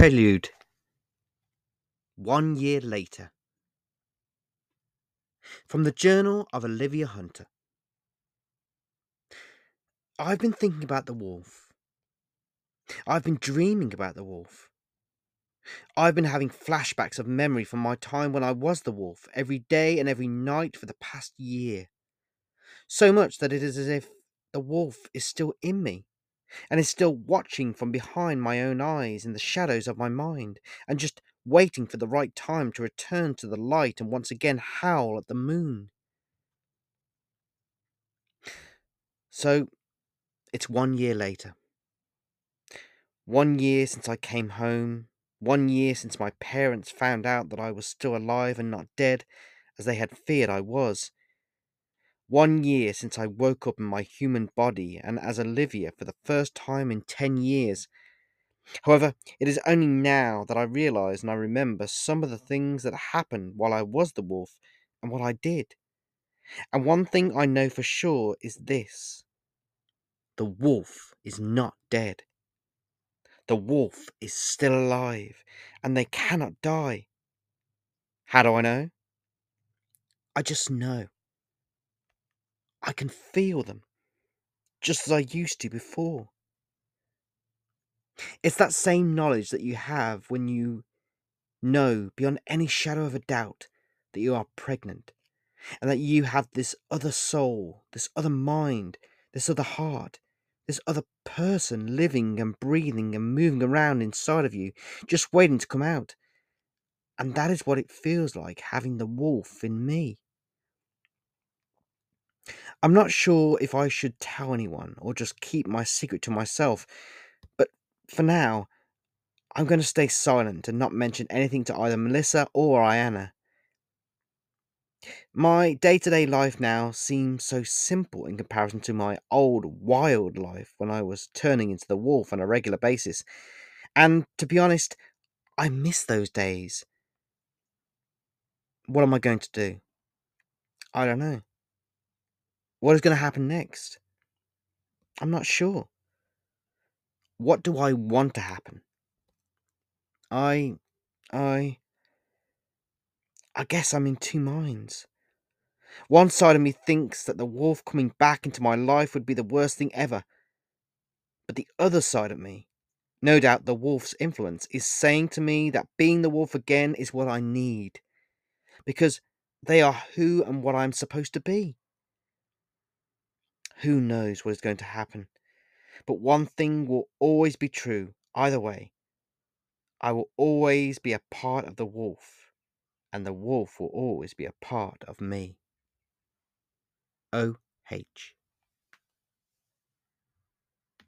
Prelude. One year later. From the Journal of Olivia Hunter. I've been thinking about the wolf. I've been dreaming about the wolf. I've been having flashbacks of memory from my time when I was the wolf every day and every night for the past year. So much that it is as if the wolf is still in me and is still watching from behind my own eyes in the shadows of my mind and just waiting for the right time to return to the light and once again howl at the moon. So it's one year later. One year since I came home. One year since my parents found out that I was still alive and not dead, as they had feared I was. One year since I woke up in my human body and as Olivia for the first time in ten years. However, it is only now that I realize and I remember some of the things that happened while I was the wolf and what I did. And one thing I know for sure is this the wolf is not dead. The wolf is still alive, and they cannot die. How do I know? I just know. I can feel them, just as I used to before. It's that same knowledge that you have when you know beyond any shadow of a doubt that you are pregnant and that you have this other soul, this other mind, this other heart, this other person living and breathing and moving around inside of you, just waiting to come out. And that is what it feels like having the wolf in me. I'm not sure if I should tell anyone or just keep my secret to myself, but for now, I'm going to stay silent and not mention anything to either Melissa or Iana. My day to day life now seems so simple in comparison to my old wild life when I was turning into the wolf on a regular basis. And to be honest, I miss those days. What am I going to do? I don't know. What is going to happen next? I'm not sure. What do I want to happen? I. I. I guess I'm in two minds. One side of me thinks that the wolf coming back into my life would be the worst thing ever. But the other side of me, no doubt the wolf's influence, is saying to me that being the wolf again is what I need. Because they are who and what I'm supposed to be. Who knows what is going to happen? But one thing will always be true, either way. I will always be a part of the wolf, and the wolf will always be a part of me. O H.